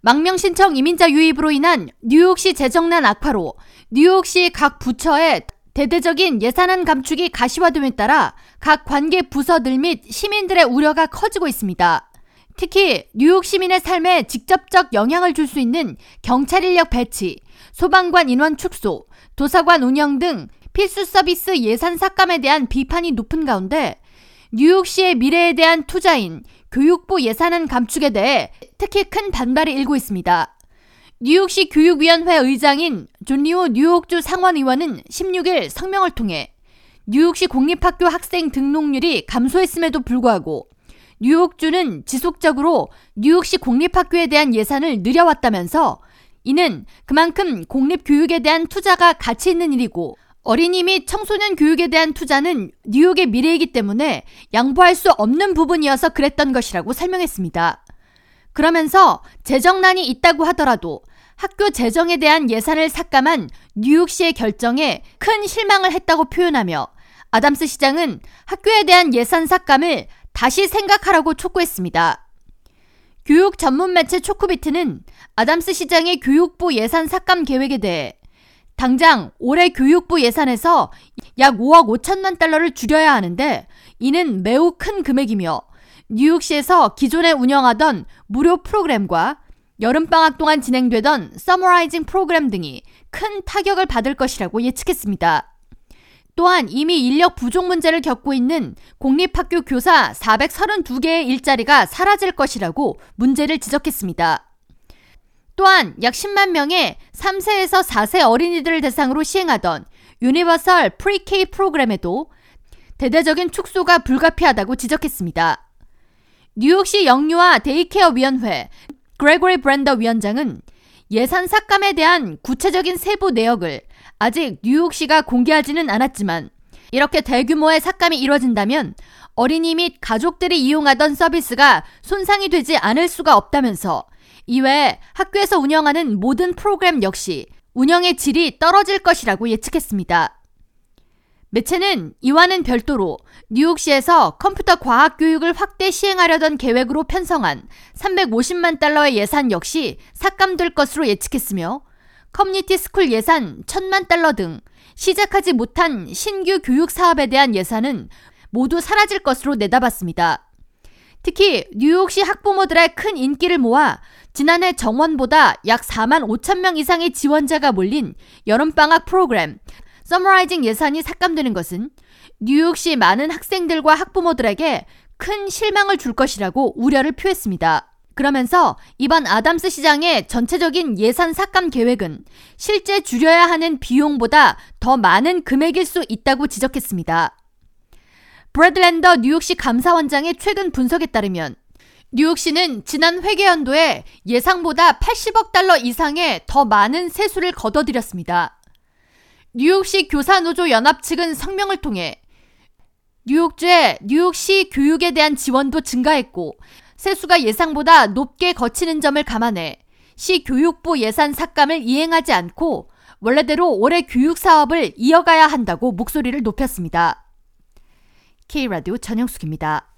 망명 신청 이민자 유입으로 인한 뉴욕시 재정난 악화로 뉴욕시 각 부처의 대대적인 예산안 감축이 가시화됨에 따라 각 관계 부서들 및 시민들의 우려가 커지고 있습니다. 특히 뉴욕 시민의 삶에 직접적 영향을 줄 수 있는 경찰 인력 배치, 소방관 인원 축소, 도서관 운영 등 필수 서비스 예산 삭감에 대한 비판이 높은 가운데 뉴욕시의 미래에 대한 투자인 교육부 예산안 감축에 대해 특히 큰 반발이 일고 있습니다. 뉴욕시 교육위원회 의장인 존리오 뉴욕주 상원의원은 16일 성명을 통해 뉴욕시 공립학교 학생 등록률이 감소했음에도 불구하고 뉴욕주는 지속적으로 뉴욕시 공립학교에 대한 예산을 늘려왔다면서 이는 그만큼 공립교육에 대한 투자가 가치 있는 일이고 어린이 및 청소년 교육에 대한 투자는 뉴욕의 미래이기 때문에 양보할 수 없는 부분이어서 그랬던 것이라고 설명했습니다. 그러면서 재정난이 있다고 하더라도 학교 재정에 대한 예산을 삭감한 뉴욕시의 결정에 큰 실망을 했다고 표현하며 아담스 시장은 학교에 대한 예산 삭감을 다시 생각하라고 촉구했습니다. 교육 전문 매체 초코비트는 아담스 시장의 교육부 예산 삭감 계획에 대해 당장 올해 교육부 예산에서 약 5억 5천만 달러를 줄여야 하는데 이는 매우 큰 금액이며 뉴욕시에서 기존에 운영하던 무료 프로그램과 여름방학 동안 진행되던 Summer Rising 프로그램 등이 큰 타격을 받을 것이라고 예측했습니다. 또한 이미 인력 부족 문제를 겪고 있는 공립학교 교사 432개의 일자리가 사라질 것이라고 문제를 지적했습니다. 또한 약 10만 명의 3세에서 4세 어린이들을 대상으로 시행하던 Universal Pre-K 프로그램에도 대대적인 축소가 불가피하다고 지적했습니다. 뉴욕시 영유아 daycare 위원회 그레고리 브랜더 위원장은 예산 삭감에 대한 구체적인 세부 내역을 아직 뉴욕시가 공개하지는 않았지만 이렇게 대규모의 삭감이 이뤄진다면 어린이 및 가족들이 이용하던 서비스가 손상이 되지 않을 수가 없다면서 이외에 학교에서 운영하는 모든 프로그램 역시 운영의 질이 떨어질 것이라고 예측했습니다. 매체는 이와는 별도로 뉴욕시에서 컴퓨터 과학 교육을 확대 시행하려던 계획으로 편성한 350만 달러의 예산 역시 삭감될 것으로 예측했으며 community school 예산 1000만 달러 등 시작하지 못한 신규 교육 사업에 대한 예산은 모두 사라질 것으로 내다봤습니다. 특히 뉴욕시 학부모들의 큰 인기를 모아 지난해 정원보다 약 4만 5천 명 이상의 지원자가 몰린 여름방학 프로그램 Summer Rising 예산이 삭감되는 것은 뉴욕시 많은 학생들과 학부모들에게 큰 실망을 줄 것이라고 우려를 표했습니다. 그러면서 이번 아담스 시장의 전체적인 예산 삭감 계획은 실제 줄여야 하는 비용보다 더 많은 금액일 수 있다고 지적했습니다. 브래드 랜더 뉴욕시 감사원장의 최근 분석에 따르면 뉴욕시는 지난 회계연도에 예상보다 80억 달러 이상의 더 많은 세수를 거둬들였습니다. 뉴욕시 교사노조 연합 측은 성명을 통해 뉴욕주의 뉴욕시 교육에 대한 지원도 증가했고 세수가 예상보다 높게 거치는 점을 감안해 시 교육부 예산 삭감을 이행하지 않고 원래대로 올해 교육 사업을 이어가야 한다고 목소리를 높였습니다. K라디오 전영숙입니다.